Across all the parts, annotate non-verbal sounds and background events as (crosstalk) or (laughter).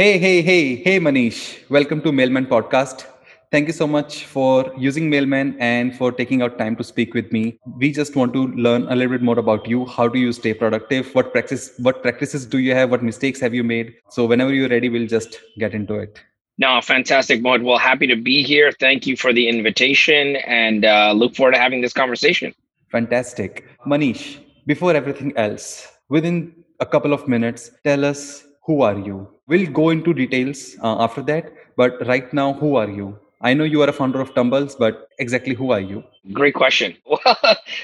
Hey, hey, hey, hey, Manish. Welcome to Mailman Podcast. Thank you so much for using Mailman and for taking out time to speak with me. We just want to learn a little bit more about you. How do you stay productive? What practice what practices do you have? What mistakes have you made? So whenever you're ready, we'll just get into it. No, fantastic, Mohit. Well, happy to be here. Thank you for the invitation and uh, look forward to having this conversation. Fantastic. Manish, before everything else, within a couple of minutes, tell us who are you? We'll go into details uh, after that, but right now, who are you? I know you are a founder of Tumbles, but exactly who are you? Great question. (laughs)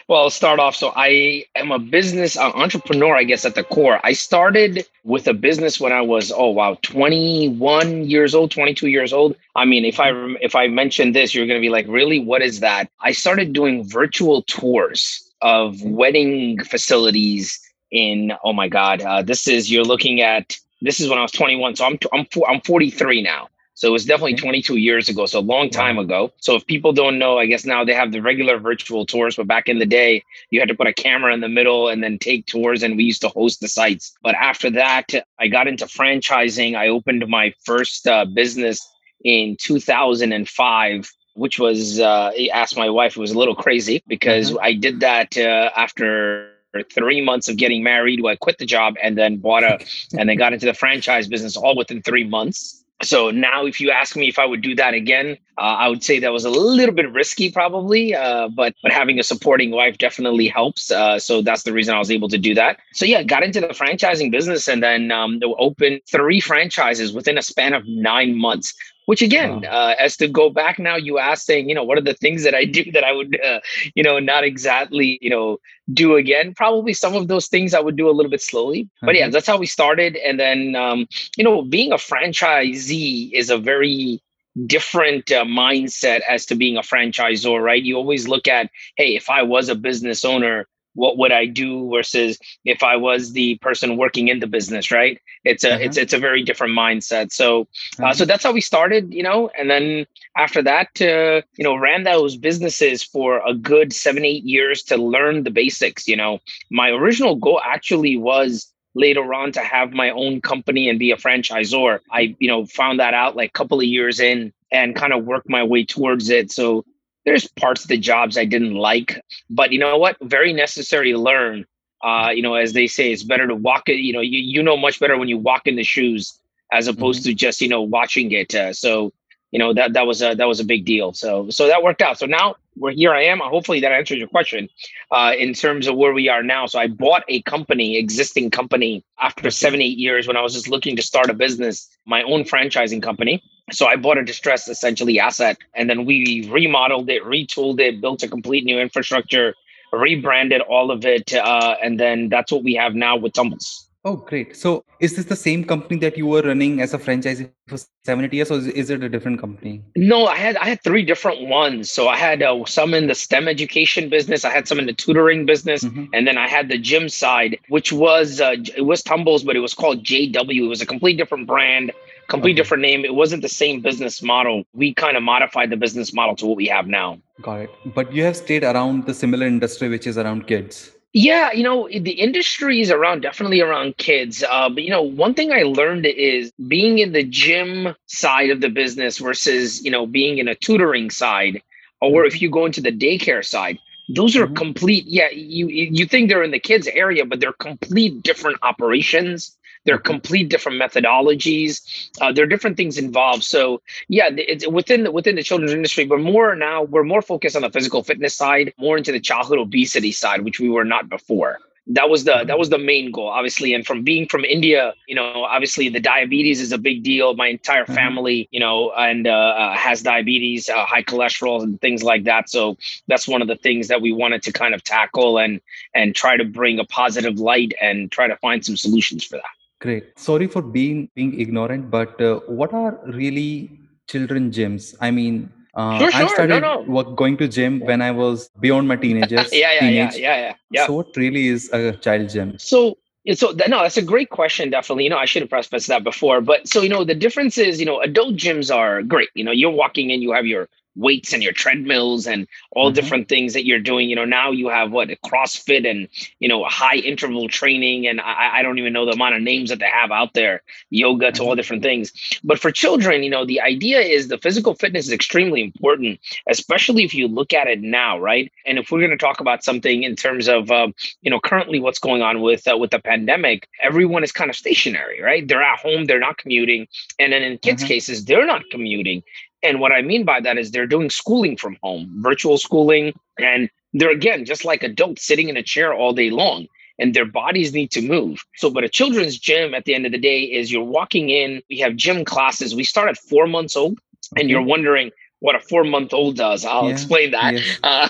well, I'll start off. So, I am a business uh, entrepreneur, I guess, at the core. I started with a business when I was, oh wow, 21 years old, 22 years old. I mean, if I if I mention this, you're going to be like, really, what is that? I started doing virtual tours of wedding facilities in. Oh my God, uh, this is you're looking at this is when I was 21. So I'm I'm I'm 43 now. So it was definitely 22 years ago. So a long time ago. So if people don't know, I guess now they have the regular virtual tours, but back in the day, you had to put a camera in the middle and then take tours, and we used to host the sites. But after that, I got into franchising. I opened my first uh, business in 2005 which was uh, asked my wife it was a little crazy because mm-hmm. I did that uh, after three months of getting married. I quit the job and then bought a, (laughs) and then got into the franchise business all within three months. So now, if you ask me if I would do that again, uh, I would say that was a little bit risky, probably. Uh, but but having a supporting wife definitely helps. Uh, so that's the reason I was able to do that. So yeah, got into the franchising business and then um, opened three franchises within a span of nine months which again wow. uh, as to go back now you asked saying you know what are the things that i do that i would uh, you know not exactly you know do again probably some of those things i would do a little bit slowly mm-hmm. but yeah mm-hmm. that's how we started and then um, you know being a franchisee is a very different uh, mindset as to being a franchisor right you always look at hey if i was a business owner what would I do versus if I was the person working in the business, right? It's a uh-huh. it's it's a very different mindset. So uh, so that's how we started, you know, and then after that, uh, you know, ran those businesses for a good seven eight years to learn the basics. You know, my original goal actually was later on to have my own company and be a franchisor. I you know found that out like a couple of years in and kind of worked my way towards it. So there's parts of the jobs I didn't like, but you know what? Very necessary to learn. Uh, you know, as they say, it's better to walk it. You know, you, you know much better when you walk in the shoes as opposed mm-hmm. to just you know watching it. Uh, so you know that that was a that was a big deal. So so that worked out. So now we're here. I am. Hopefully that answers your question uh, in terms of where we are now. So I bought a company, existing company, after seven eight years when I was just looking to start a business, my own franchising company. So I bought a distressed essentially asset and then we remodeled it, retooled it, built a complete new infrastructure, rebranded all of it. Uh, and then that's what we have now with Tumbles. Oh, great. So is this the same company that you were running as a franchisee for seven, eight years or is it a different company? No, I had I had three different ones. So I had uh, some in the STEM education business, I had some in the tutoring business, mm-hmm. and then I had the gym side, which was uh, it was Tumbles, but it was called JW. It was a complete different brand complete okay. different name. It wasn't the same business model. We kind of modified the business model to what we have now. Got it. But you have stayed around the similar industry, which is around kids. Yeah, you know, the industry is around definitely around kids. Uh, but you know, one thing I learned is being in the gym side of the business versus you know being in a tutoring side, or if mm-hmm. you go into the daycare side, those are mm-hmm. complete. Yeah, you you think they're in the kids area, but they're complete different operations. There are complete different methodologies. Uh, there are different things involved. So yeah, it's within the, within the children's industry, but more now we're more focused on the physical fitness side, more into the childhood obesity side, which we were not before that was the that was the main goal obviously and from being from india you know obviously the diabetes is a big deal my entire mm-hmm. family you know and uh, uh, has diabetes uh, high cholesterol and things like that so that's one of the things that we wanted to kind of tackle and and try to bring a positive light and try to find some solutions for that Great. Sorry for being being ignorant, but uh, what are really children gyms? I mean, uh, sure, sure. I started no, no. Work, going to gym when I was beyond my teenagers. (laughs) yeah, yeah, teenage. yeah, yeah, yeah, yeah. So, what really is a child gym? So, so no, that's a great question. Definitely, you know, I should have prefaced that before. But so, you know, the difference is, you know, adult gyms are great. You know, you're walking in, you have your weights and your treadmills and all mm-hmm. different things that you're doing. You know, now you have what CrossFit and you know high interval training, and I, I don't even know the amount of names that they have out there, yoga to all mm-hmm. different things. But for children, you know, the idea is the physical fitness is extremely important, especially if you look at it now, right? And if we're going to talk about something in terms of uh, you know currently what's going on with uh, with the pandemic, everyone is kind of stationary, right? They're at home, they're not commuting, and then in kids' mm-hmm. cases, they're not commuting. And what I mean by that is they're doing schooling from home, virtual schooling, and they're again just like adults sitting in a chair all day long and their bodies need to move. So, but a children's gym at the end of the day is you're walking in, we have gym classes. We start at four months old, and you're mm-hmm. wondering, what a four month old does. I'll yeah, explain that. Yes. (laughs) Uh,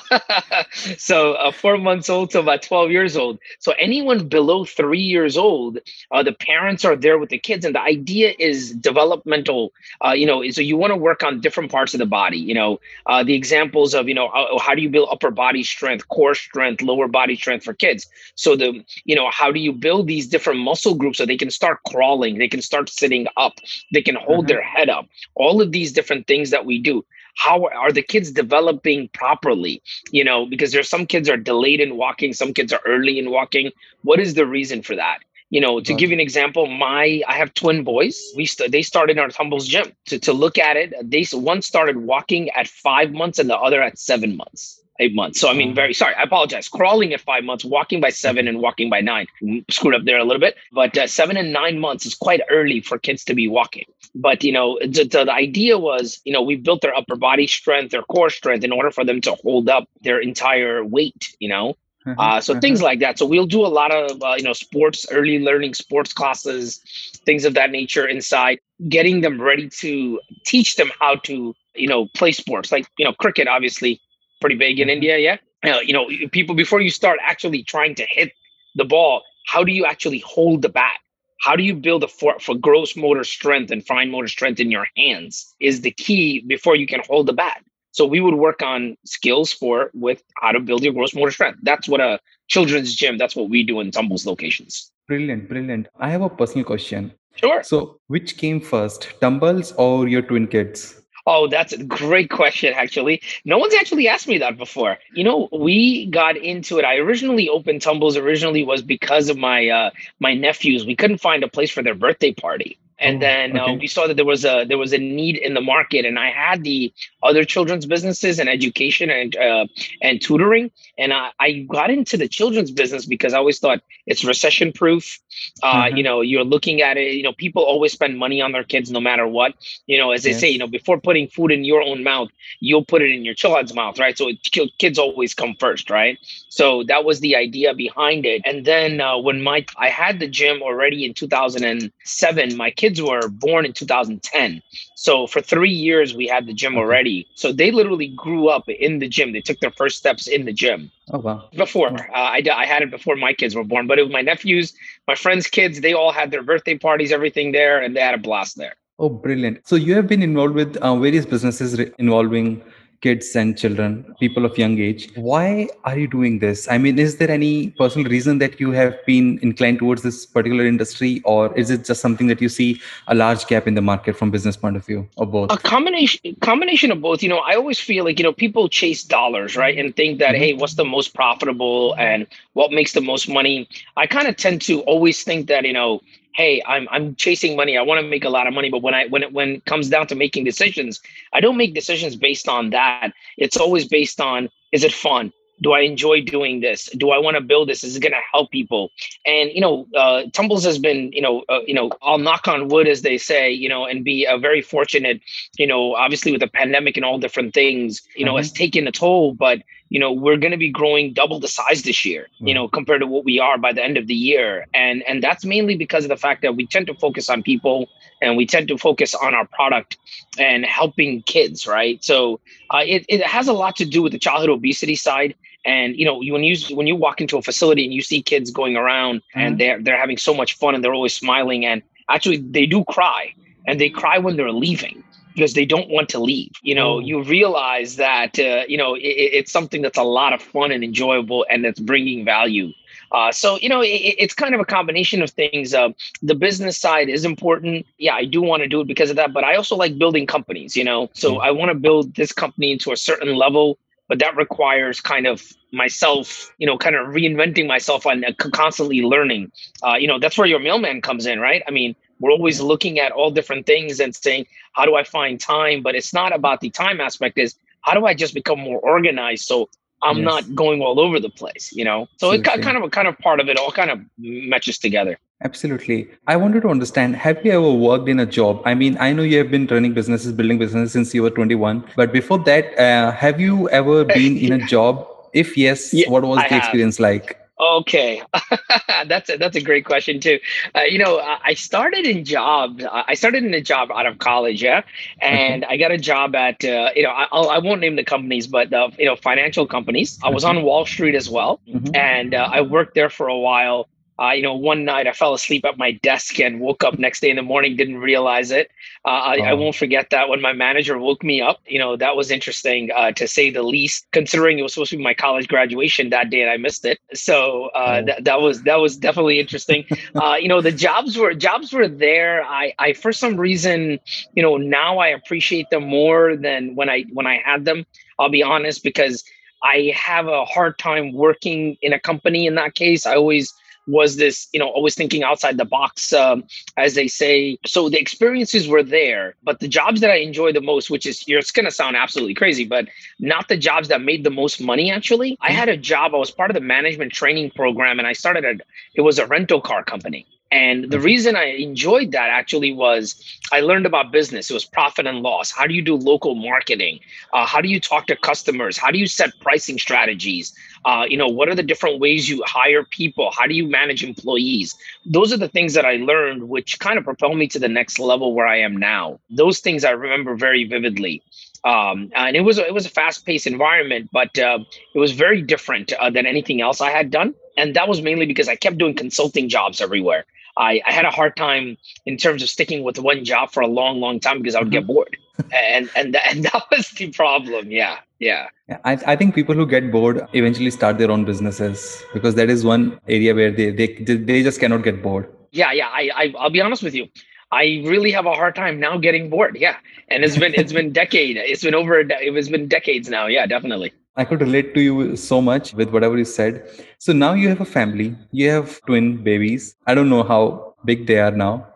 (laughs) so, uh, four months old to about 12 years old. So, anyone below three years old, uh, the parents are there with the kids. And the idea is developmental, uh, you know, so you want to work on different parts of the body. You know, uh, the examples of, you know, how, how do you build upper body strength, core strength, lower body strength for kids? So, the, you know, how do you build these different muscle groups so they can start crawling, they can start sitting up, they can hold mm-hmm. their head up, all of these different things that we do how are the kids developing properly? You know because there's some kids are delayed in walking some kids are early in walking. What is the reason for that? You know to give you an example my i have twin boys. We st- they started in our tumbles gym to, to look at it. They one started walking at five months and the other at seven months eight months. So I mean, very sorry. I apologize. Crawling at five months, walking by seven, and walking by nine. Screwed up there a little bit, but uh, seven and nine months is quite early for kids to be walking. But you know, the, the idea was, you know, we built their upper body strength, their core strength, in order for them to hold up their entire weight. You know, mm-hmm. uh, so mm-hmm. things like that. So we'll do a lot of uh, you know sports, early learning sports classes, things of that nature inside, getting them ready to teach them how to you know play sports like you know cricket obviously pretty big in mm-hmm. India. Yeah, uh, you know, people before you start actually trying to hit the ball, how do you actually hold the bat? How do you build a for, for gross motor strength and fine motor strength in your hands is the key before you can hold the bat. So we would work on skills for with how to build your gross motor strength. That's what a children's gym. That's what we do in Tumbles locations. Brilliant, brilliant. I have a personal question. Sure. So, which came first, Tumbles or your twin kids? Oh, that's a great question, actually. No one's actually asked me that before. You know, we got into it. I originally opened Tumbles originally was because of my uh, my nephews. We couldn't find a place for their birthday party and oh, then uh, okay. uh, we saw that there was a there was a need in the market and i had the other children's businesses and education and uh, and tutoring and I, I got into the children's business because i always thought it's recession proof uh, mm-hmm. you know you're looking at it you know people always spend money on their kids no matter what you know as they yes. say you know before putting food in your own mouth you'll put it in your child's mouth right so it, kids always come first right so that was the idea behind it and then uh, when my i had the gym already in 2007 my kids kids were born in 2010. So for three years, we had the gym already. So they literally grew up in the gym. They took their first steps in the gym. Oh, wow. Before. Uh, I, I had it before my kids were born, but it was my nephews, my friends' kids. They all had their birthday parties, everything there, and they had a blast there. Oh, brilliant. So you have been involved with uh, various businesses re- involving kids and children, people of young age. Why are you doing this? I mean, is there any personal reason that you have been inclined towards this particular industry, or is it just something that you see a large gap in the market from business point of view, or both? A combination combination of both. You know, I always feel like you know people chase dollars, right, and think that mm-hmm. hey, what's the most profitable and what makes the most money. I kind of tend to always think that you know hey i'm i'm chasing money. I want to make a lot of money but when i when it when it comes down to making decisions i don't make decisions based on that. It's always based on is it fun? Do i enjoy doing this? Do i want to build this? Is it going to help people? And you know uh, tumbles has been you know uh, you know i'll knock on wood as they say you know and be a very fortunate you know obviously with the pandemic and all different things you know mm-hmm. has taken a toll but you know we're going to be growing double the size this year you know compared to what we are by the end of the year. And and that's mainly because of the fact that we tend to focus on people and we tend to focus on our product and helping kids right? So uh, it, it has a lot to do with the childhood obesity side. And you know when you when you walk into a facility and you see kids going around mm-hmm. and they're they're having so much fun and they're always smiling and actually they do cry. And they cry when they're leaving because they don't want to leave. You know, mm. you realize that uh, you know it, it's something that's a lot of fun and enjoyable, and that's bringing value Uh, so you know, it, it's kind of a combination of things. Uh, the business side is important. Yeah, I do want to do it because of that, but I also like building companies. You know, so mm-hmm. I want to build this company into a certain level, but that requires kind of myself, you know, kind of reinventing myself and constantly learning. Uh, you know, that's where your mailman comes in, right? I mean, we're always looking at all different things and saying, how do I find time? But it's not about the time aspect. Is how do I just become more organized so I'm yes. not going all over the place, you know. So it kind of a kind of part of it all kind of matches together. Absolutely. I wanted to understand have you ever worked in a job? I mean, I know you have been running businesses, building businesses since you were 21, but before that, uh, have you ever been in a job? If yes, yeah, what was I the have. experience like? Okay, (laughs) that's a, that's a great question too. Uh, you know, I started in jobs. I started in a job out of college, yeah, and I got a job at uh, you know I, I won't name the companies, but uh, you know financial companies. I was on Wall Street as well, mm-hmm. and uh, I worked there for a while. Uh, you know, one night I fell asleep at my desk and woke up next day in the morning, didn't realize it. Uh, I, I, won't forget that when my manager woke me up. You know, that was interesting uh, to say the least, considering it was supposed to be my college graduation that day and I missed it. So uh, oh. that that was that was definitely interesting. (laughs) Uh, you know, the jobs were jobs were there. I I for some reason, you know, now I appreciate them more than when I when I had them. I'll be honest because I have a hard time working in a company in that case. I always was this, you know, always thinking outside the box, um, as they say. So the experiences were there, but the jobs that I enjoy the most, which is, you're it's going to sound absolutely crazy, but not the jobs that made the most money. Actually, I had a job. I was part of the management training program, and I started a. It was a rental car company. And the reason I enjoyed that actually was I learned about business. It was profit and loss. How do you do local marketing? Uh, how do you talk to customers? How do you set pricing strategies? Uh, you know, what are the different ways you hire people? How do you manage employees? Those are the things that I learned, which kind of propelled me to the next level where I am now. Those things I remember very vividly. Um, and it was it was a fast paced environment, but uh, it was very different uh, than anything else I had done. And that was mainly because I kept doing consulting jobs everywhere. I, I had a hard time in terms of sticking with one job for a long, long time because I would get mm-hmm. bored. (laughs) and and and that (laughs) was the problem. Yeah, yeah. yeah I, I think people who get bored eventually start their own businesses because that is one area where they they, they just cannot get bored. Yeah, yeah. I, I I'll be honest with you. I really have a hard time now getting bored. Yeah, and it's been it's been (laughs) decade. It's been over. It's been decades now. Yeah, definitely. I could relate to you so much with whatever you said. So now you have a family, you have twin babies. I don't know how big they are now.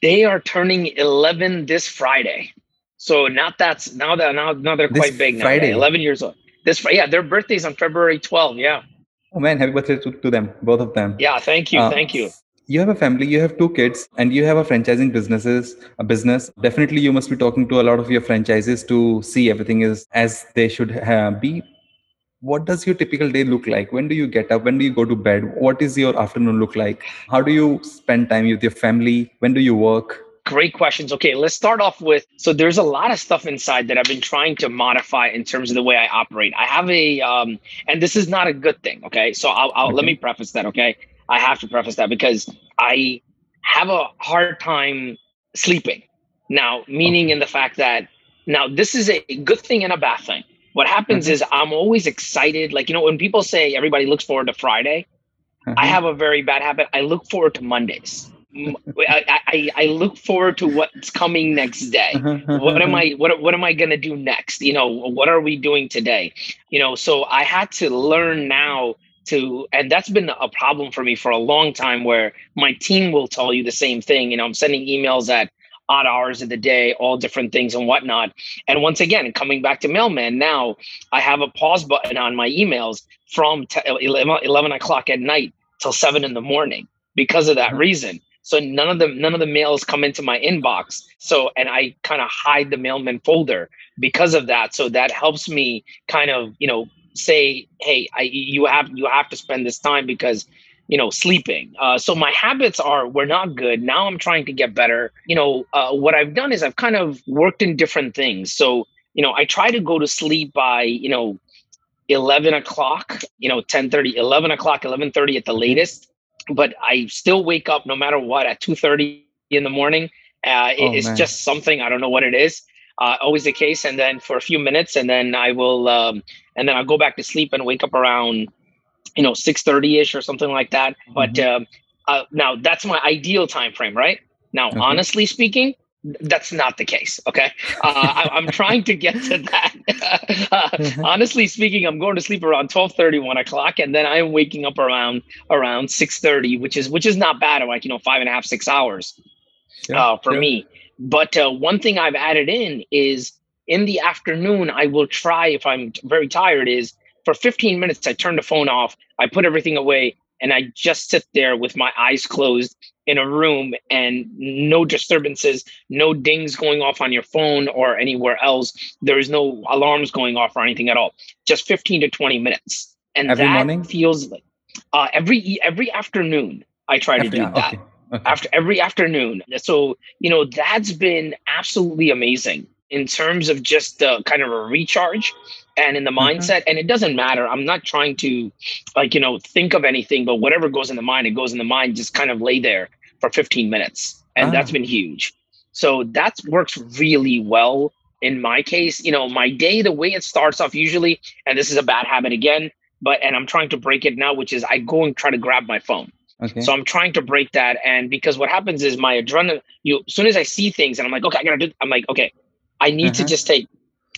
They are turning 11 this Friday. So not that's now that now now they're quite big now. Friday. 11 years old. This yeah, their birthday's on February 12. Yeah. Oh man, happy birthday to, to them, both of them. Yeah, thank you, uh, thank you. You have a family, you have two kids, and you have a franchising businesses, a business. Definitely, you must be talking to a lot of your franchises to see everything is as they should be. What does your typical day look like? When do you get up? When do you go to bed? What is your afternoon look like? How do you spend time with your family? When do you work? Great questions. Okay let's start off with so there's a lot of stuff inside that i've been trying to modify in terms of the way i operate. I have a um and this is not a good thing okay? So i'll, I'll okay. let me preface that okay i have to preface that because i have a hard time sleeping now meaning in the fact that now this is a good thing and a bad thing what happens mm-hmm. is I'm always excited. Like, you know, when people say everybody looks forward to Friday, mm-hmm. I have a very bad habit. I look forward to Mondays. I, I, I, look forward to what's coming next day. what am I what what am I gonna do next? You know, what are we doing today? You know, so I had to learn now to and that's been a problem for me for a long time where my team will tell you the same thing. You know, I'm sending emails at odd hours of the day, all different things and whatnot. And once again, coming back to Mailman, now I have a pause button on my emails from t- 11, 11 o'clock at night till seven in the morning because of that mm-hmm. reason. So none of the none of the mails come into my inbox. So and I kind of hide the mailman folder because of that. So that helps me kind of you know say, hey, I, you have you have to spend this time because you know, sleeping. Uh, so my habits are were not good. Now I'm trying to get better. You know, uh, what I've done is I've kind of worked in different things. So you know, I try to go to sleep by you know, 11 o'clock. You know, 10 30, 11 o'clock, 11 30 at the latest. But I still wake up no matter what at 2 30 in the morning. Uh, oh, it's man. just something I don't know what it is. Uh, always the case, and then for a few minutes, and then I will, um, and then I'll go back to sleep and wake up around you know, 6:30ish or something like that. But Mhm. uh, now that's my ideal time frame, right? Now, Okay. honestly speaking, that's not the case. Okay, uh, I, I'm (laughs) trying to get to that. (laughs) Uh, Mhm. honestly speaking, I'm going to sleep around 12:30, 1 o'clock, and then I'm waking up around around 6:30, which is which is not bad. Like you know, five and a half, six hours Sure, uh, for sure. me. But uh, one thing I've added in is in the afternoon, I will try if I'm very tired. Is for 15 minutes, I turn the phone off, I put everything away, and I just sit there with my eyes closed in a room and no disturbances, no dings going off on your phone or anywhere else. There is no alarms going off or anything at all. Just 15 to 20 minutes, and Every that morning? feels like uh, every every afternoon. I try to do that okay. Okay. (laughs) after every afternoon. So, you know, that's been absolutely amazing in terms of just uh, kind of a recharge and in the Mhm. mindset. And it doesn't matter. I'm not trying to, like, you know, think of anything, but whatever goes in the mind, it goes in the mind, just kind of lay there for 15 minutes. And that's been huge. So that works really well in my case. You know, my day, the way it starts off usually, and this is a bad habit again, but, and I'm trying to break it now, which is I go and try to grab my phone. Okay. So I'm trying to break that, and because what happens is my adrenaline. You, as soon as I see things, and I'm like, okay, I gotta do. I'm like, okay, I need to Uh-huh. just take,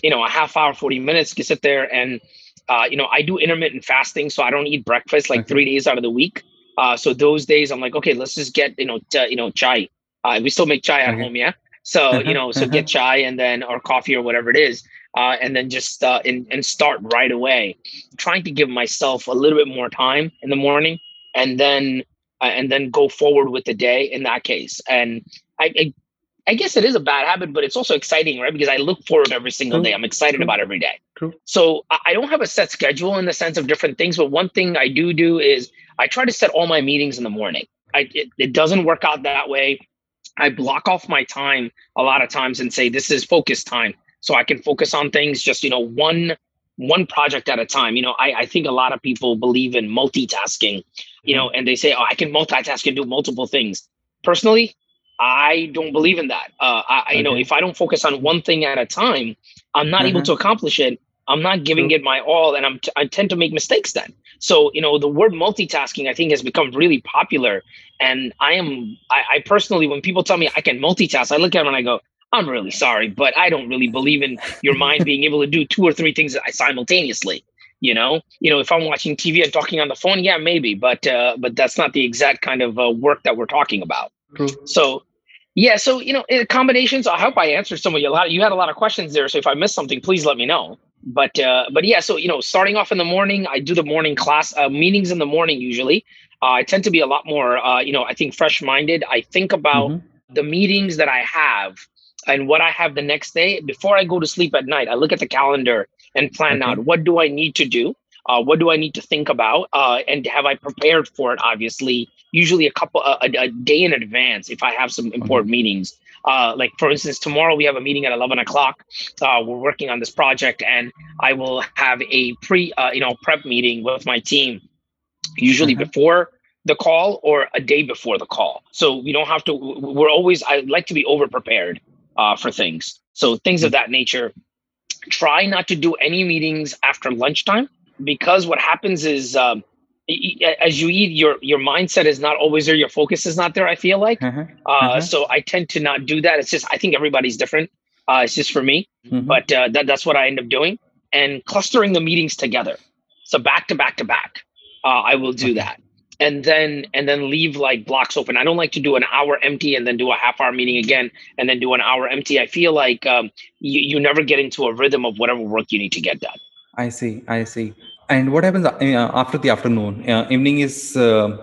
you know, a half hour, forty minutes to sit there, and uh, you know, I do intermittent fasting, so I don't eat breakfast like Okay. three days out of the week. Uh, so those days, I'm like, okay, let's just get you know, t- you know, chai. Uh, we still make chai at Okay. home, yeah. So Uh-huh, you know, so uh-huh. get chai and then or coffee or whatever it is, uh, and then just uh, and and start right away. trying to give myself a little bit more time in the morning, and then uh, and then go forward with the day in that case. And I, I, I guess it is a bad habit, but it's also exciting, right? Because I look forward every single True, day. I'm excited true. about every day. True. So I don't have a set schedule in the sense of different things, but one thing I do do is I try to set all my meetings in the morning. I, it, it doesn't work out that way. I block off my time a lot of times and say this is focus time, so I can focus on things just you know one one project at a time. You know, I, I think a lot of people believe in multitasking, you mm-hmm. know, and they say, oh, I can multitask and do multiple things. Personally, I don't believe in that. Uh, I, I- you know, if I don't focus on one thing at a time, I'm not able Uh-huh. to accomplish it. I'm not giving it my all, and I'm t- I tend to make mistakes then. So you know, the word multitasking I think has become really popular, and I am I, I personally, when people tell me I can multitask, I look at them and I go, I'm really sorry, but I don't really believe in your mind (laughs) being able to do two or three things simultaneously. You know, you know, if I'm watching TV and talking on the phone, yeah, maybe, but uh, but that's not the exact kind of uh, work that we're talking about. True. So, yeah, so you know, in combinations. I hope I answered some of you. A lot. You had a lot of questions there. So if I missed something, please let me know. But uh, but yeah, so you know, starting off in the morning, I do the morning class uh, meetings in the morning usually. Uh, I tend to be a lot more, uh, you know, I think fresh minded. I think about Mhm. the meetings that I have and what I have the next day before I go to sleep at night. I look at the calendar and plan out what do I need to do, uh, what do I need to think about, uh, and have I prepared for it? Obviously, usually a couple a, a- day in advance if I have some important meetings. Uh, like for instance, tomorrow we have a meeting at eleven o'clock. Uh, we're working on this project, and I will have a pre, uh, you know, prep meeting with my team, usually Uh-huh. before the call or a day before the call. So we don't have to. We're always. I like to be over prepared uh, for things. So things of that nature. Try not to do any meetings after lunchtime because what happens is um, as you eat, your your mindset is not always there. Your focus is not there. I feel like. Uh-huh. Uh, Uh-huh. So I tend to not do that. It's just I think everybody's different. Uh, it's just for me, Mhm. but uh, that, that's what I end up doing and clustering the meetings together. So back to back to back, uh, I will do Okay. that, and then and then leave like blocks open. I don't like to do an hour empty and then do a half hour meeting again and then do an hour empty. I feel like um, you you never get into a rhythm of whatever work you need to get done. I see. I see. And what happens uh, after the afternoon? Uh, evening is uh,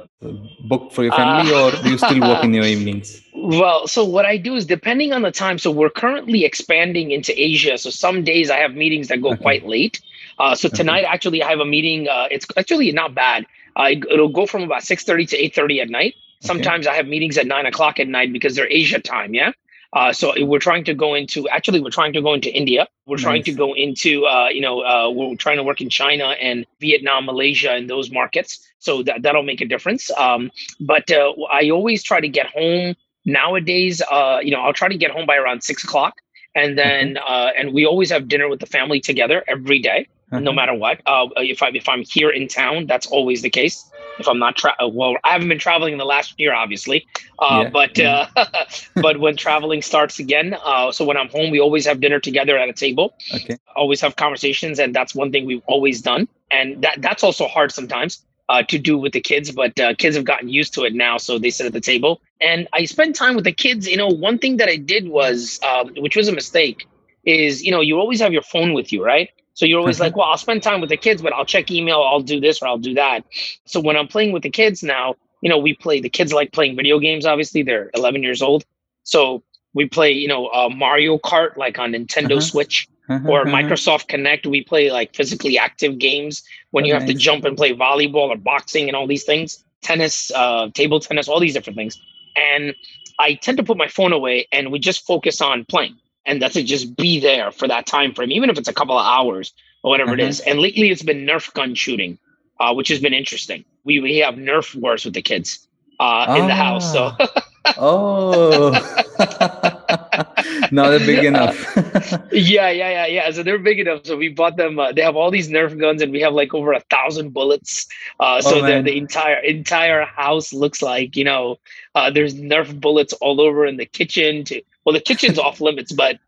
booked for your family, Uh, or do you still work in your (laughs) evenings? Well, so what I do is depending on the time. So we're currently expanding into Asia. So some days I have meetings that go Okay. quite late. Uh, so Okay. tonight, actually, I have a meeting. Uh, it's actually not bad. Uh, it- it'll go from about six thirty to eight thirty at night. Sometimes I have meetings at nine o'clock at night because they're Asia time. Yeah. Uh, so we're trying to go into. Actually, we're trying to go into India. We're trying to go into. Uh, you know, uh, we're trying to work in China and Vietnam, Malaysia, and those markets. So that that'll make a difference. Um, but uh, I always try to get home nowadays uh you know i'll try to get home by around six o'clock and then okay. uh, and we always have dinner with the family together every day, uh-huh. no matter what. Uh, if I if I'm here in town, that's always the case. If I'm not tra- uh, well, I haven't been traveling in the last year, obviously, uh, yeah. but yeah. Uh, (laughs) but when traveling starts again, uh, so when I'm home, we always have dinner together at a table. Okay. Always have conversations, and that's one thing we've always done, and that that's also hard sometimes uh, to do with the kids, but uh, kids have gotten used to it now, so they sit at the table. And I spend time with the kids. You know, one thing that I did was, um, which was a mistake, is you know you always have your phone with you, right? So you're always like, well, I'll spend time with the kids, but I'll check email, I'll do this or I'll do that. So when I'm playing with the kids now, you know, we play. The kids like playing video games. Obviously, they're 11 years old, so we play, you know, uh, Mario Kart like on Nintendo uh-huh. Switch uh-huh, or uh-huh. Microsoft Kinect. We play like physically active games when oh, you have nice. to jump and play volleyball or boxing and all these things, tennis, uh, table tennis, all these different things. And I tend to put my phone away and we just focus on playing. And that's to just be there for that time frame, even if it's a couple of hours or whatever uh-huh. it is. And lately it's been Nerf gun shooting, uh, which has been interesting. We, we have Nerf wars with the kids uh, ah. in the house. So ah (laughs) oh (laughs) now they're big enough (laughs) yeah yeah yeah yeah so they're big enough so we bought them uh, they have all these nerf guns and we have like over a thousand bullets uh, so oh, the entire entire house looks like you know uh, there's nerf bullets all over in the kitchen to well the kitchen's (laughs) off limits but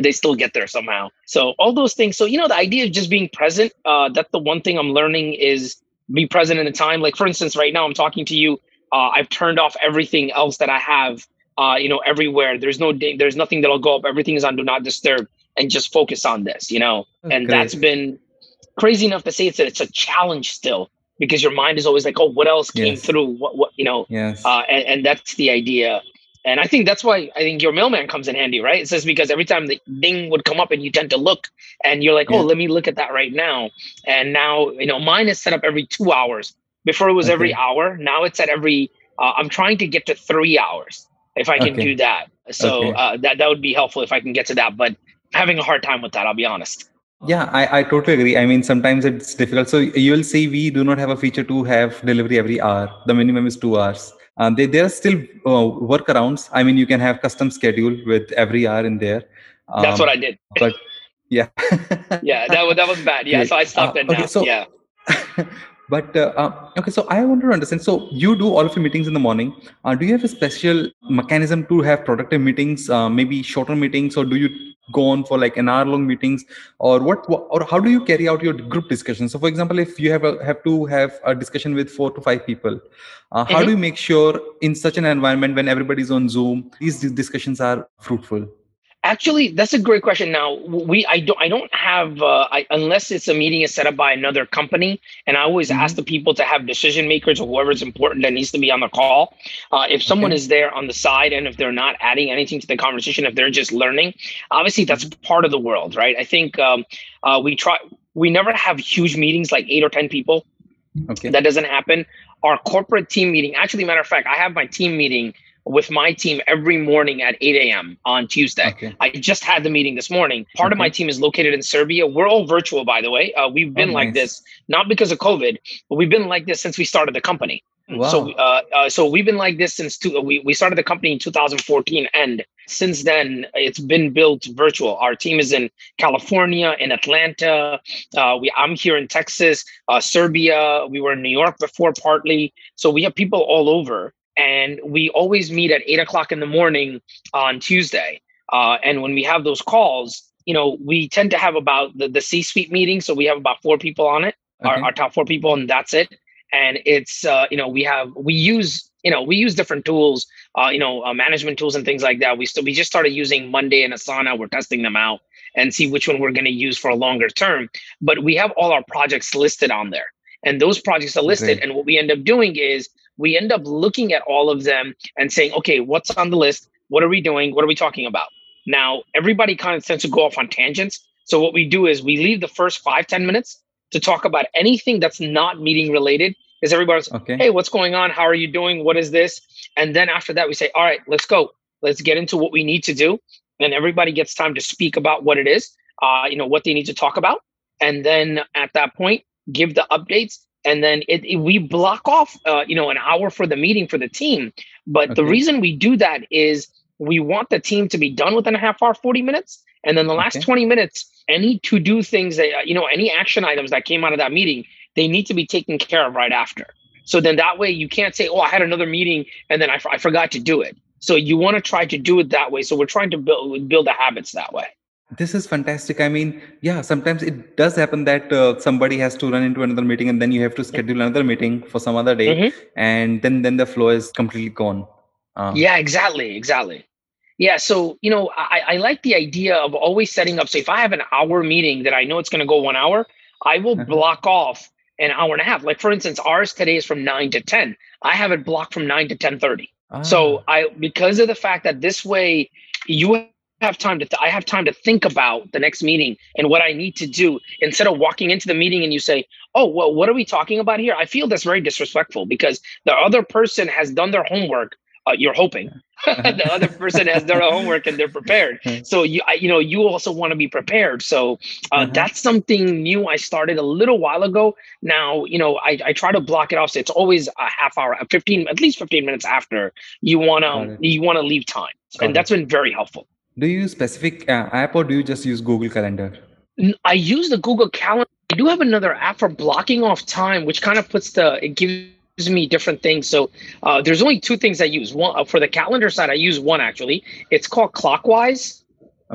they still get there somehow so all those things so you know the idea of just being present uh, that's the one thing i'm learning is be present in the time like for instance right now i'm talking to you uh, I've turned off everything else that I have, uh, you know, everywhere. There's no, there's nothing that'll go up. Everything is on do not disturb, and just focus on this, you know. and that's been crazy enough to say it's that it's a challenge still because your mind is always like, oh, what else came yes. through? What, what, you know? Yes. Uh, and, and that's the idea. And I think that's why I think your mailman comes in handy, right? It says because every time the ding would come up and you tend to look and you're like, oh, let me look at that right now. And now, you know, mine is set up every two hours. Before it was okay. every hour. Now it's at every. Uh, I'm trying to get to three hours if I can okay. do that. So okay. uh, that that would be helpful if I can get to that. But having a hard time with that, I'll be honest. Yeah, I, I totally agree. I mean, sometimes it's difficult. So you will see we do not have a feature to have delivery every hour. The minimum is two hours. Um, they, there are still uh, workarounds. I mean, you can have custom schedule with every hour in there. Um, That's what I did. But yeah, (laughs) yeah, that that was bad. Yeah, so I stopped uh, it now. Okay, so, yeah. (laughs) But uh, uh, okay, so I want to understand. So you do all of your meetings in the morning. Uh, do you have a special mechanism to have productive meetings, uh, maybe shorter meetings, or do you go on for like an hour long meetings, or what, or how do you carry out your group discussion? So, for example, if you have a, have to have a discussion with four to five people, uh, how mm-hmm. do you make sure in such an environment when everybody's on Zoom, these discussions are fruitful? Actually, that's a great question. Now, we I don't I don't have uh, I, unless it's a meeting is set up by another company, and I always mm-hmm. ask the people to have decision makers or whoever's important that needs to be on the call. Uh, if someone okay. is there on the side, and if they're not adding anything to the conversation, if they're just learning, obviously that's part of the world, right? I think um, uh, we try we never have huge meetings like eight or ten people. Okay, that doesn't happen. Our corporate team meeting, actually, matter of fact, I have my team meeting with my team every morning at 8 a.m. on Tuesday. Okay. I just had the meeting this morning. Part okay. of my team is located in Serbia. We're all virtual, by the way. Uh, we've been oh, like nice. this, not because of COVID, but we've been like this since we started the company. Wow. So, uh, uh, so we've been like this since two, we, we started the company in 2014 and since then it's been built virtual. Our team is in California, in Atlanta. Uh, we, I'm here in Texas, uh, Serbia. We were in New York before partly. So we have people all over and we always meet at eight o'clock in the morning on Tuesday. Uh, and when we have those calls, you know, we tend to have about the, the C-suite meeting. So we have about four people on it, okay. our, our top four people, and that's it. And it's, uh, you know, we have, we use, you know, we use different tools, uh, you know, uh, management tools and things like that. We still, we just started using Monday and Asana. We're testing them out and see which one we're going to use for a longer term. But we have all our projects listed on there and those projects are listed. Okay. And what we end up doing is we end up looking at all of them and saying, okay, what's on the list? What are we doing? What are we talking about? Now, everybody kind of tends to go off on tangents. So what we do is we leave the first five ten minutes to talk about anything that's not meeting related. Is everybody's okay. hey, what's going on? How are you doing? What is this? And then after that, we say, all right, let's go. Let's get into what we need to do. And everybody gets time to speak about what it is, uh, you know, what they need to talk about. And then at that point, give the updates and then it, it, we block off uh, you know an hour for the meeting for the team but okay. the reason we do that is we want the team to be done within a half hour, 40 minutes. And then the last Okay. 20 minutes, any to do things that, you know, any action items that came out of that meeting, they need to be taken care of right after. So then that way you can't say, oh, I had another meeting and then I, I forgot to do it. So you want to try to do it that way. So we're trying to build build the habits that way. This is fantastic. I mean, yeah, sometimes it does happen that uh, somebody has to run into another meeting and then you have to schedule another meeting for some other day Mhm. and then then the flow is completely gone. Uh, Yeah, exactly, exactly. Yeah, so you know, I, I like the idea of always setting up. So if I have an hour meeting that I know it's going to go one hour, I will Uh-huh. block off an hour and a half. Like for instance, ours today is from nine to ten. I have it blocked from nine to ten thirty. So ah, I because of the fact that this way you have time to th- I have time to think about the next meeting and what I need to do instead of walking into the meeting and you say, "Oh, well, what are we talking about here?" I feel that's very disrespectful because the other person has done their homework. Uh, you're hoping (laughs) the other person has done their homework and they're (laughs) prepared. So you I, you know you also want to be prepared. So uh, Uh-huh. that's something new I started a little while ago. Now you know I, I try to block it off. So it's always a half hour, 15 at least 15 minutes after you wanna you want to leave time, Got and that's been very helpful. Do you use specific uh, app or do you just use Google Calendar? i use the Google Calendar. I do have another app for blocking off time, which kind of puts the it gives me different things. So uh, there's only two things I use. One uh, for the calendar side, I use one actually. It's called Clockwise.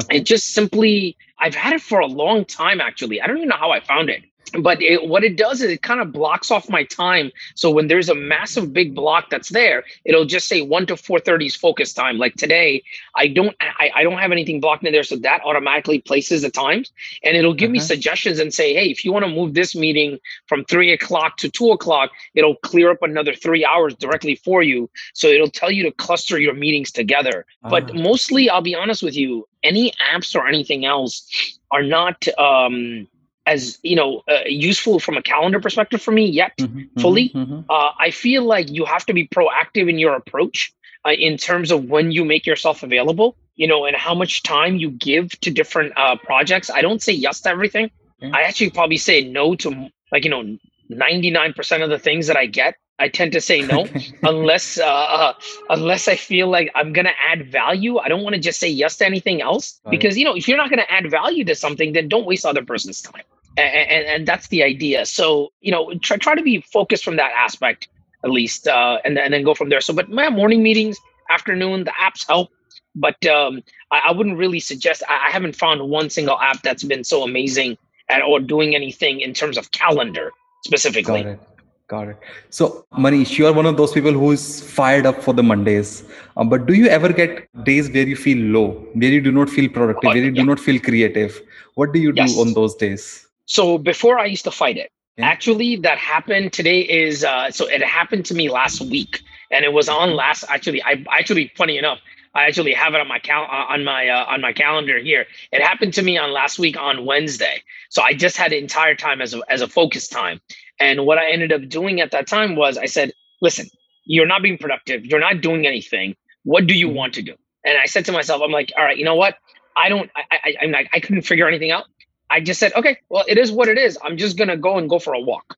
Okay. It just simply I've had it for a long time actually. I don't even know how I found it. But it, what it does is it kind of blocks off my time. So when there's a massive big block that's there, it'll just say one to four thirty is focus time. Like today, I don't I, I don't have anything blocked in there, so that automatically places the times, and it'll give me Uh-huh. suggestions and say, hey, if you want to move this meeting from three o'clock to two o'clock, it'll clear up another three hours directly for you. So it'll tell you to cluster your meetings together. But Ah. mostly, I'll be honest with you, any apps or anything else are not um, as you know uh, useful from a calendar perspective for me yet. Mhm, mhm, fully. mhm. Uh, I feel like you have to be proactive in your approach uh, in terms of when you make yourself available, you know, and how much time you give to different uh, projects. I don't say yes to everything. Okay. I actually probably say no to like you know 99% of the things that I get. I tend to say no (laughs) unless uh, uh, unless I feel like I'm gonna add value. I don't want to just say yes to anything else Got it. because you know if you're not gonna add value to something, then don't waste other person's time. And, and, and that's the idea. So you know, try try to be focused from that aspect at least, uh, and then and then go from there. So, but my morning meetings, afternoon, the apps help. But um, I, I wouldn't really suggest. I, I haven't found one single app that's been so amazing at or doing anything in terms of calendar specifically. Got it. Got it. So, Manish, you are one of those people who is fired up for the Mondays. Uh, but do you ever get days where you feel low, where you do not feel productive, Oh, where you yeah. do not feel creative? What do you do Yes. on those days? So before I used to fight it. Okay. Actually, that happened today. Is uh, so it happened to me last week, and it was on last. Actually, I actually funny enough, I actually have it on my cal- uh, on my uh, on my calendar here. It happened to me on last week on Wednesday. So I just had the entire time as a as a focus time. And what I ended up doing at that time was I said, "Listen, you're not being productive. You're not doing anything. What do you Mhm. want to do?" And I said to myself, "I'm like, all right, you know what? I don't. I I I'm like, I couldn't figure anything out." I just said, okay, well, it is what it is. I'm just gonna go and go for a walk.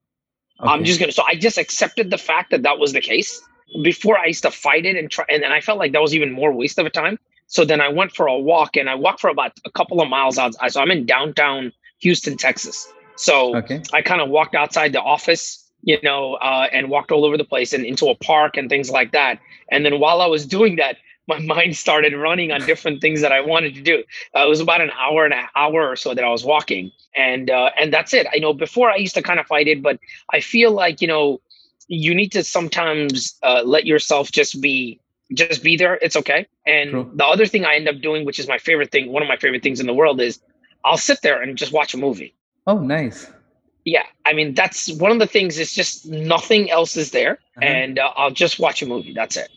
I'm just gonna. So I just accepted the fact that that was the case. Before I used to fight it and try, and then I felt like that was even more waste of a time. So then I went for a walk, and I walked for about a couple of miles out. So I'm in downtown Houston, Texas. So Okay. I kind of walked outside the office, you know, uh, and walked all over the place and into a park and things like that. And then while I was doing that, my mind started running on different things that I wanted to do. Uh, it was about an hour and an hour or so that I was walking, and uh, and that's it. I know before I used to kind of fight it, but I feel like you know you need to sometimes uh, let yourself just be just be there. It's okay. And True. the other thing I end up doing, which is my favorite thing, one of my favorite things in the world, is I'll sit there and just watch a movie. Oh, nice. Yeah, I mean that's one of the things. Is just nothing else is there, Uh-huh. and uh, I'll just watch a movie. That's it,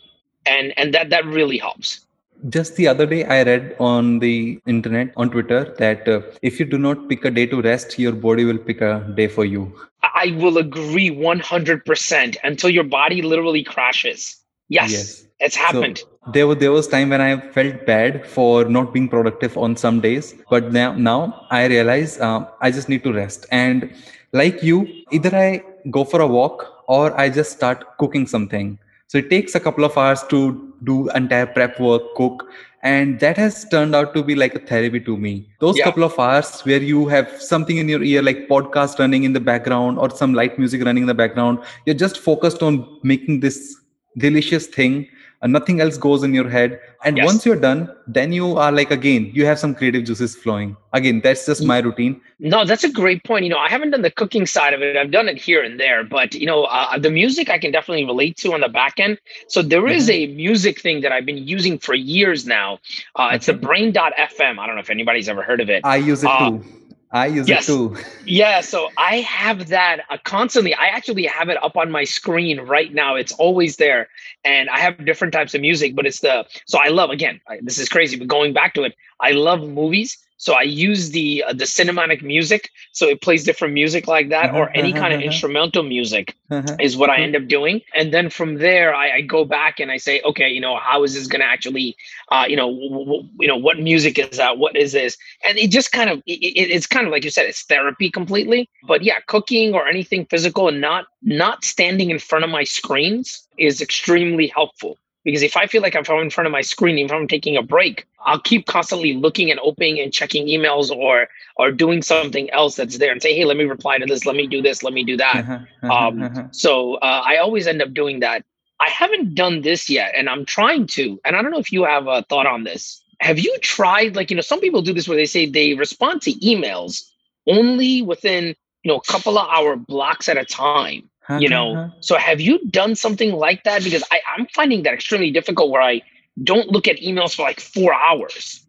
and and that that really helps. Just the other day, I read on the internet, on Twitter, that uh, if you do not pick a day to rest, your body will pick a day for you. I will agree one hundred percent until your body literally crashes. Yes, Yes. it's happened. there was there was time when I felt bad for not being productive on some days, but now now I realize um, I just need to rest. And like you, either I go for a walk or I just start cooking something. So it takes a couple of hours to do entire prep work, cook, and that has turned out to be like a therapy to me. Those yeah. couple of hours where you have something in your ear, like podcast running in the background or some light music running in the background, you're just focused on making this delicious thing and nothing else goes in your head. And yes. once you're done then you are like again you have some creative juices flowing. Again that's just my routine. No that's a great point. You know i haven't done the cooking side of it. I've done it here and there but you know uh, the music i can definitely relate to on the back end. So there is mm-hmm. a music thing that i've been using for years now. Uh, it's the brain.fm i don't know if anybody's ever heard of it. I use it uh, too I use yes. it too. yeah, so I have that uh, constantly. I actually have it up on my screen right now. It's always there, and I have different types of music. But it's the so I love again. I, this is crazy, but going back to it, I love movies. So I use the uh, the cinematic music, so it plays different music like that, uh-huh, or any uh-huh, kind of uh-huh. instrumental music uh-huh. is what I end up doing. And then from there, I, I, go back and I say, okay, you know, how is this going to actually, uh, you know, w- w- you know, what music is that? What is this? And it just kind of, it, it's kind of like you said, it's therapy completely. But yeah, cooking or anything physical and not not standing in front of my screens is extremely helpful because if I feel like if I'm in front of my screen, if I'm taking a break, I'll keep constantly looking and opening and checking emails or or doing something else that's there and say, hey, let me reply to this, let me do this, let me do that. Uh-huh, uh-huh, um, uh-huh. So uh, I always end up doing that. I haven't done this yet, and I'm trying to. And I don't know if you have a thought on this. Have you tried, like, you know, some people do this where they say they respond to emails only within, you know, a couple of hour blocks at a time you know so have you done something like that because I, i'm finding that extremely difficult where i don't look at emails for like four hours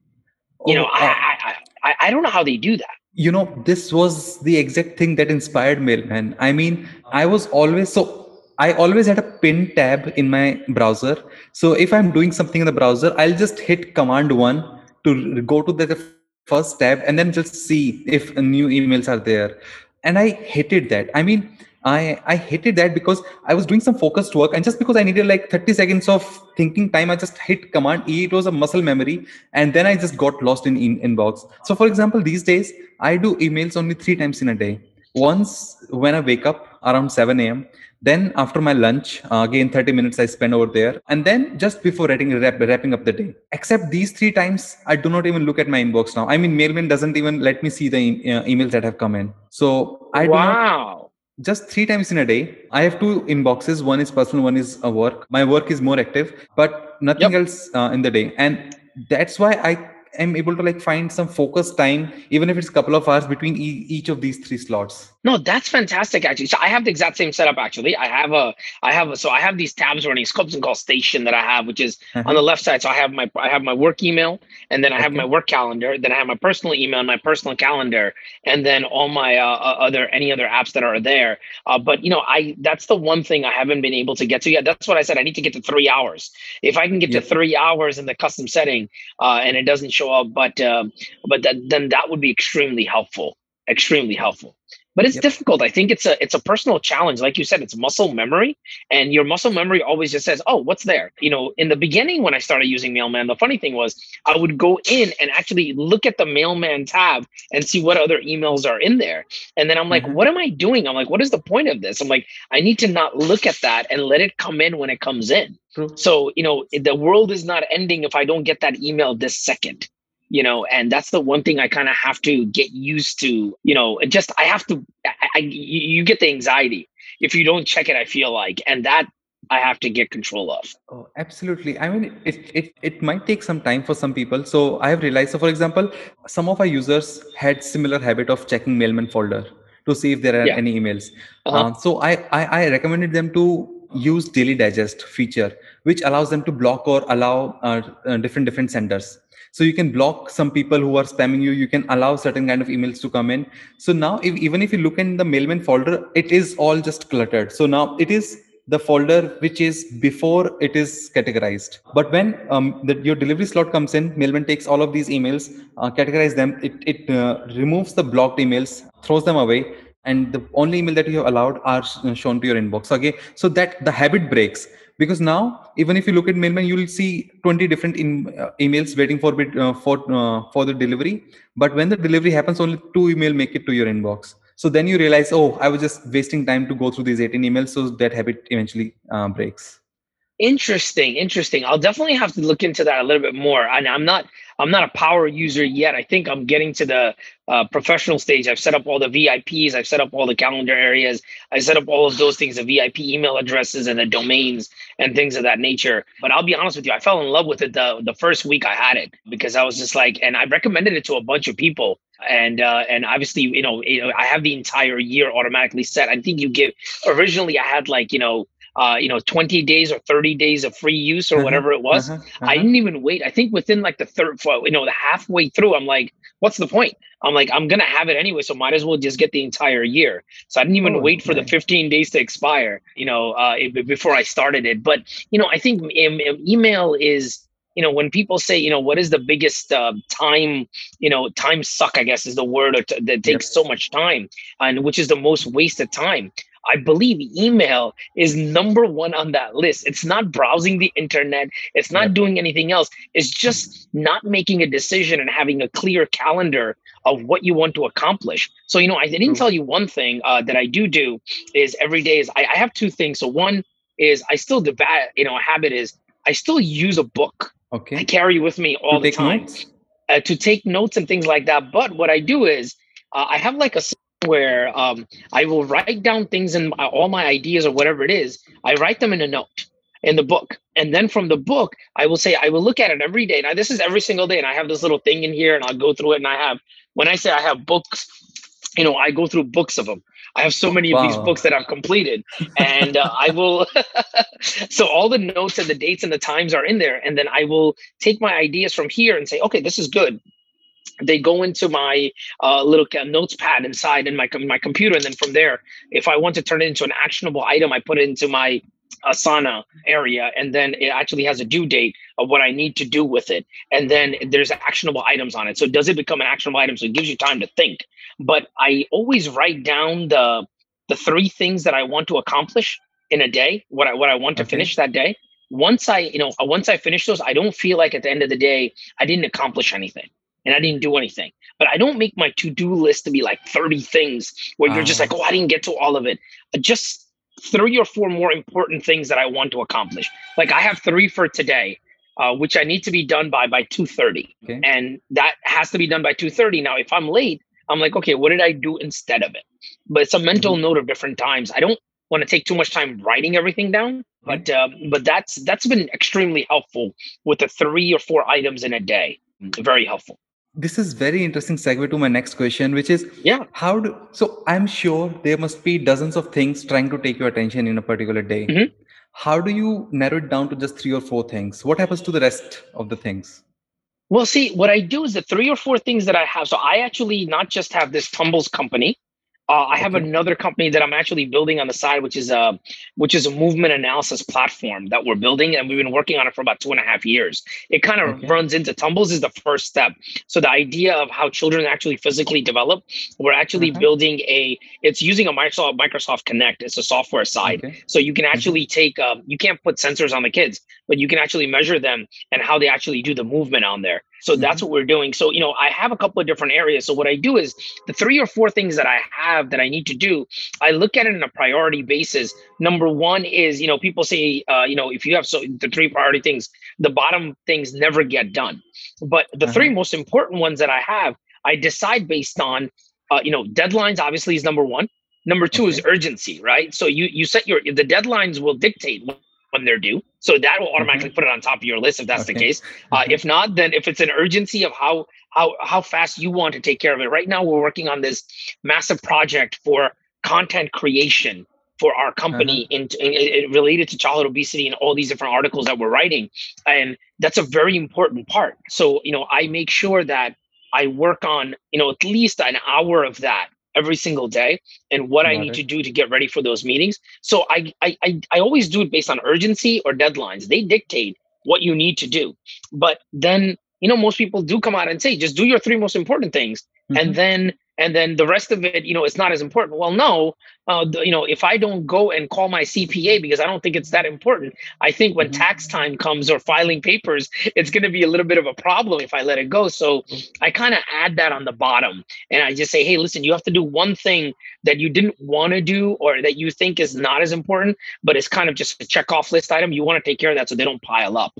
you oh, know uh, I, I i don't know how they do that you know this was the exact thing that inspired mailman i mean i was always so I always had a pin tab in my browser. So if I'm doing something in the browser, I'll just hit command one to go to the first tab and then just see if new emails are there. And I hated that. I mean, I I hated that because I was doing some focused work, and just because I needed like 30 seconds of thinking time, I just hit Command E. It was a muscle memory, and then I just got lost in, in inbox. So, for example, these days I do emails only three times in a day. Once when I wake up around 7 a.m. Then after my lunch, uh, again 30 minutes I spend over there, and then just before writing, wrap, wrapping up the day. Except these three times, I do not even look at my inbox now. I mean, Mailman doesn't even let me see the e- uh, emails that have come in. So I wow. not just three times in a day i have two inboxes. One is personal one is a work. My work is more active but nothing yep. else uh, in the day. And that's why i am able to like find some focus time even if it's a couple of hours between e- each of these three slots no that's fantastic actually. So i have the exact same setup actually. I have a i have a, so i have these tabs running scopes and call station that i have which is uh-huh. on the left side. So i have my i have my work email and then i have okay. my work calendar then i have my personal email and my personal calendar and then all my uh, uh, other any other apps that are there. Uh, but you know i that's the one thing i haven't been able to get to yet. That's what i said i need to get to three hours. If i can get yep. to three hours in the custom setting uh, and it doesn't show up but uh, but that, then that would be extremely helpful. Extremely helpful but it's yep. difficult. I think it's a it's a personal challenge. Like you said it's muscle memory and your muscle memory always just says oh what's there? You know in the beginning when i started using mailman the funny thing was i would go in and actually look at the mailman tab and see what other emails are in there. And then i'm like mm-hmm. what am i doing? I'm like what is the point of this? I'm like i need to not look at that and let it come in when it comes in. True. so you know the world is not ending if i don't get that email this second you know and that's the one thing i kind of have to get used to you know just i have to I, I, you get the anxiety. If you don't check it i feel like and that i have to get control of. Oh absolutely. I mean it, it it might take some time for some people. So i have realized so for example some of our users had similar habit of checking mailman folder to see if there are yeah. any emails. Uh-huh. uh, so I, I i recommended them to use daily digest feature which allows them to block or allow uh, uh, different different senders so you can block some people who are spamming you. You can allow certain kind of emails to come in. So now if, even if you look in the mailman folder it is all just cluttered. So now it is the folder which is before it is categorized. But when um, the, your delivery slot comes in mailman takes all of these emails uh, categorize them. It, it uh, removes the blocked emails throws them away and the only email that you have allowed are shown to your inbox. Okay? So that the habit breaks because now even if you look at mailman you will see 20 different in, uh, emails waiting for uh, for uh, for the delivery but when the delivery happens only two email make it to your inbox so then you realize oh i was just wasting time to go through these 18 emails so that habit eventually uh, breaks Interesting, interesting. I'll definitely have to look into that a little bit more. And I'm not I'm not a power user yet. I think I'm getting to the uh, professional stage. I've set up all the VIPs. I've set up all the calendar areas. I set up all of those things, the VIP email addresses and the domains and things of that nature. But I'll be honest with you, I fell in love with it the the first week I had it because I was just like, and I recommended it to a bunch of people. And uh, and obviously, you know, you know, I have the entire year automatically set. I think you give originally I had like you know uh, you know, 20 days or 30 days of free use or uh-huh, whatever it was. Uh-huh, uh-huh. I didn't even wait. I think within like the third, you know, the halfway through, I'm like, what's the point? I'm like, I'm gonna have it anyway, so might as well just get the entire year. So I didn't even oh, wait for the 15 days to expire, you know, uh, before I started it. But you know, I think email is you know when people say you know what is the biggest uh, time you know time suck i guess is the word t- that takes yep. so much time and which is the most wasted time I believe email is number one on that list. It's not browsing the internet, it's not doing anything else. It's just not making a decision and having a clear calendar of what you want to accomplish. So, you know, I didn't tell you one thing uh, that I do do is every day is I, I have two things. So, one is I still, the bad, you know, a habit is I still use a book. Okay. I carry with me all the time uh, to take notes and things like that. But what I do is uh, I have like a where um, I will write down things and all my ideas or whatever it is. I write them in a note in the book. And then from the book, I will say, I will look at it every day. Now, this is every single day. And I have this little thing in here and I'll go through it. And I have, when I say I have books, you know, I go through books of them. I have so many wow. of these books that I've completed. And uh, I will, (laughs) so all the notes and the dates and the times are in there. And then I will take my ideas from here and say, okay, this is good they go into my uh, little notes pad inside in my my computer, and then from there, if I want to turn it into an actionable item, I put it into my Asana area, and then it actually has a due date of what I need to do with it, and then there's actionable items on it. So does it become an actionable item? So it gives you time to think. But I always write down the the three things that I want to accomplish in a day, what I what I want to finish that day. Once I, you know, once I finish those, I don't feel like at the end of the day I didn't accomplish anything and I didn't do anything. But I don't make my to do list to be like 30 things where you're just like, ah. oh, I didn't get to all of it. Just three or four more important things that I want to accomplish. Like I have three for today. Uh, which I need to be done by by 2:30, okay. and that has to be done by 2:30. Now, if I'm late, I'm like, okay, what did I do instead of it? But it's a mental mm-hmm. note of different times. I don't want to take too much time writing everything down, but um, but that's that's been extremely helpful with the three or four items in a day. Very helpful this is very interesting segue to my next question which is yeah. how do so i'm sure there must be dozens of things trying to take your attention in a particular day. Mm-hmm. how do you narrow it down to just three or four things? What happens to the rest of the things? Well see what i do is the three or four things that i have. So i actually not just have this tumbles company uh, I have another company that I'm actually building on the side, which is a which is a movement analysis platform that we're building, and we've been working on it for about two and a half years. It kind of okay. runs into tumbles is the first step. So the idea of how children actually physically develop, we're actually uh-huh. building a. It's using a Microsoft Microsoft Kinect. It's a software side, okay. so you can mm-hmm. actually take. Um, you can't put sensors on the kids, but you can actually measure them and how they actually do the movement on there. So mm-hmm. that's what we're doing. So, you know, I have a couple of different areas. So what I do is the three or four things that I have that I need to do, I look at it on a priority basis. Number one is, you know, people say, uh, you know, if you have so the three priority things, the bottom things never get done. But the uh-huh. three most important ones that I have, I decide based on, uh, you know, deadlines obviously is number one. Number two okay. is urgency, right? So you you set your the deadlines will dictate when they're due. So that will automatically mm-hmm. put it on top of your list if that's okay. the case. Uh, mm-hmm. If not, then if it's an urgency of how how how fast you want to take care of it. Right now, we're working on this massive project for content creation for our company uh-huh. in, in, in, related to childhood obesity and all these different articles that we're writing and that's a very important part so you know i make sure that i work on you know at least an hour of that every single day and what Got I need it. to do to get ready for those meetings. So I, I I I always do it based on urgency or deadlines. They dictate what you need to do. But then, you know, most people do come out and say, just do your three most important things. Mm-hmm. And then and then the rest of it, you know, it's not as important. Well, no, uh, the, you know, if I don't go and call my CPA because I don't think it's that important, I think when mm-hmm. tax time comes or filing papers, it's going to be a little bit of a problem if I let it go. So I kind of add that on the bottom, and I just say, hey, listen, you have to do one thing that you didn't want to do or that you think is not as important, but it's kind of just a check off list item. You want to take care of that so they don't pile up.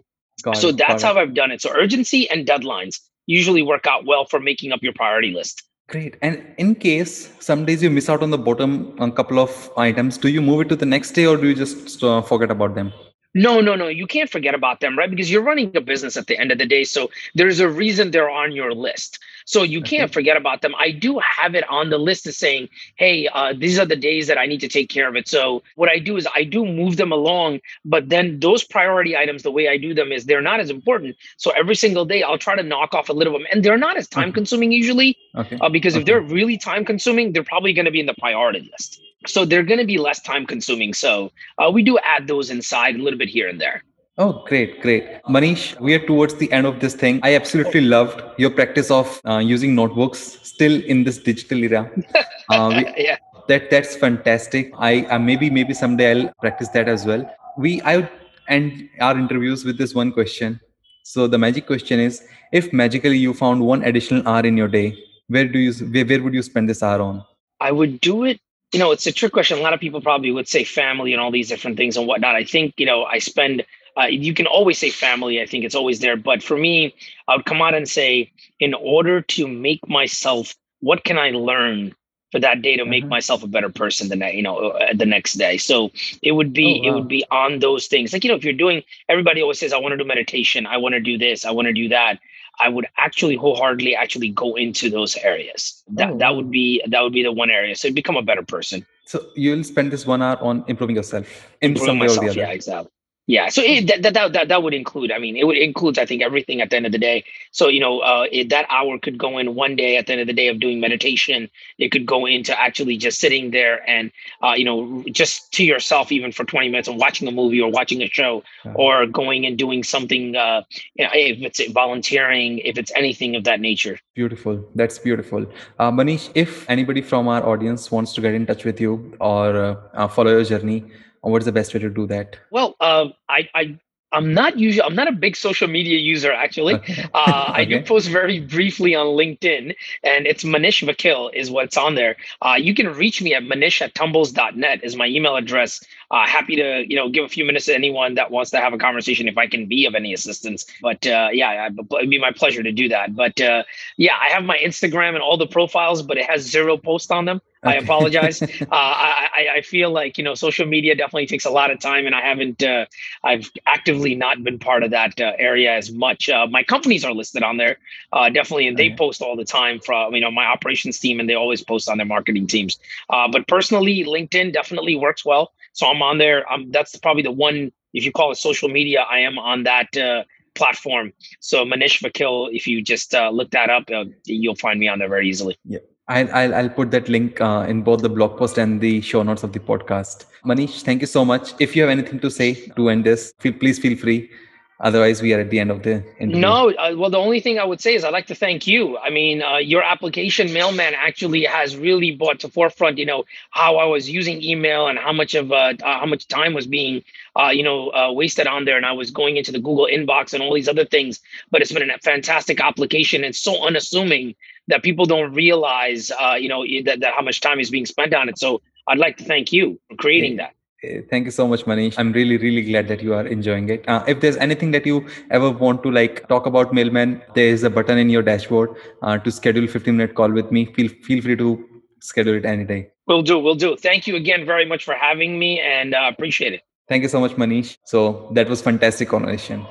Got so it, that's how I've done it. So urgency and deadlines usually work out well for making up your priority list. Great. And in case some days you miss out on the bottom a couple of items, do you move it to the next day or do you just uh, forget about them? No, no, no. You can't forget about them, right? Because you're running a business at the end of the day. So there's a reason they're on your list. So you can't forget about them. I do have it on the list of saying, hey, uh, these are the days that I need to take care of it. So what I do is I do move them along, but then those priority items, the way I do them is they're not as important. So every single day I'll try to knock off a little of them. And they're not as time consuming usually, okay. uh, because okay. if they're really time consuming, they're probably going to be in the priority list. So they're going to be less time consuming. So uh, we do add those inside a little bit here and there. Oh, great, great. Manish, we are towards the end of this thing. I absolutely loved your practice of uh, using notebooks still in this digital era. (laughs) Uh, we, yeah. That that's fantastic. I uh, maybe maybe someday I'll practice that as well. We I would end our interviews with this one question. So the magic question is: If magically you found one additional hour in your day, where do you where, where would you spend this hour on? I would do it you know, it's a trick question. A lot of people probably would say family and all these different things and whatnot. I think, you know, I spend, uh, you can always say family. I think it's always there. But for me, I would come out and say, in order to make myself, what can I learn for that day to make mm-hmm. myself a better person the next, you know, uh, the next day. So it would be, oh, wow. it would be on those things. Like, you know, if you're doing, everybody always says, I want to do meditation. I want to do this. I want to do that. I would actually wholeheartedly actually go into those areas. That oh. that would be that would be the one area. So become a better person. So you'll spend this one hour on improving yourself in improving some way myself, or the other. Yeah, exactly. Yeah, so it, that, that that that would include. I mean, it would includes. I think everything at the end of the day. So you know, uh, it, that hour could go in one day at the end of the day of doing meditation. It could go into actually just sitting there and uh, you know just to yourself even for twenty minutes and watching a movie or watching a show uh-huh. or going and doing something. Uh, you know, if it's volunteering, if it's anything of that nature. Beautiful. That's beautiful. Uh, Manish, if anybody from our audience wants to get in touch with you or uh, follow your journey what's the best way to do that well uh, I, I I'm not usually I'm not a big social media user actually. Okay. Uh, (laughs) okay. I do post very briefly on LinkedIn, and it's Manish Vakil is what's on there. Uh, you can reach me at manish at tumbles.net is my email address. Uh, happy to you know give a few minutes to anyone that wants to have a conversation if I can be of any assistance. But uh, yeah, it'd be my pleasure to do that. But uh, yeah, I have my Instagram and all the profiles, but it has zero posts on them. I apologize. (laughs) uh, I, I feel like you know social media definitely takes a lot of time, and I haven't. Uh, I've actively not been part of that uh, area as much. Uh, my companies are listed on there, uh, definitely, and they post all the time from you know my operations team, and they always post on their marketing teams. Uh, but personally, LinkedIn definitely works well, so I'm on there. Um, that's probably the one. If you call it social media, I am on that platform. So Manish Vakil, if you just look that up, you'll find me on there very easily. Yeah. I'll, I'll, I'll put that link uh, in both the blog post and the show notes of the podcast. Manish, thank you so much. If you have anything to say to end this, feel, please feel free. Otherwise, we are at the end of the interview. No, uh, well, the only thing I would say is I'd like to thank you. I mean, uh, your application, Mailman, actually has really brought to forefront, you know, how I was using email and how much of uh, uh how much time was being, uh, you know, uh, wasted on there, and I was going into the Google inbox and all these other things. But it's been a fantastic application and so unassuming that people don't realize, uh, you know, that, that how much time is being spent on it. So I'd like to thank you for creating that. Thank you so much, Manish. I'm really, really glad that you are enjoying it. Uh, if there's anything that you ever want to like talk about Mailman, there is a button in your dashboard uh, to schedule 15 minute call with me. Feel feel free to schedule it any day. We'll do. We'll do. Thank you again very much for having me, and uh, appreciate it. Thank you so much, Manish. So that was fantastic conversation.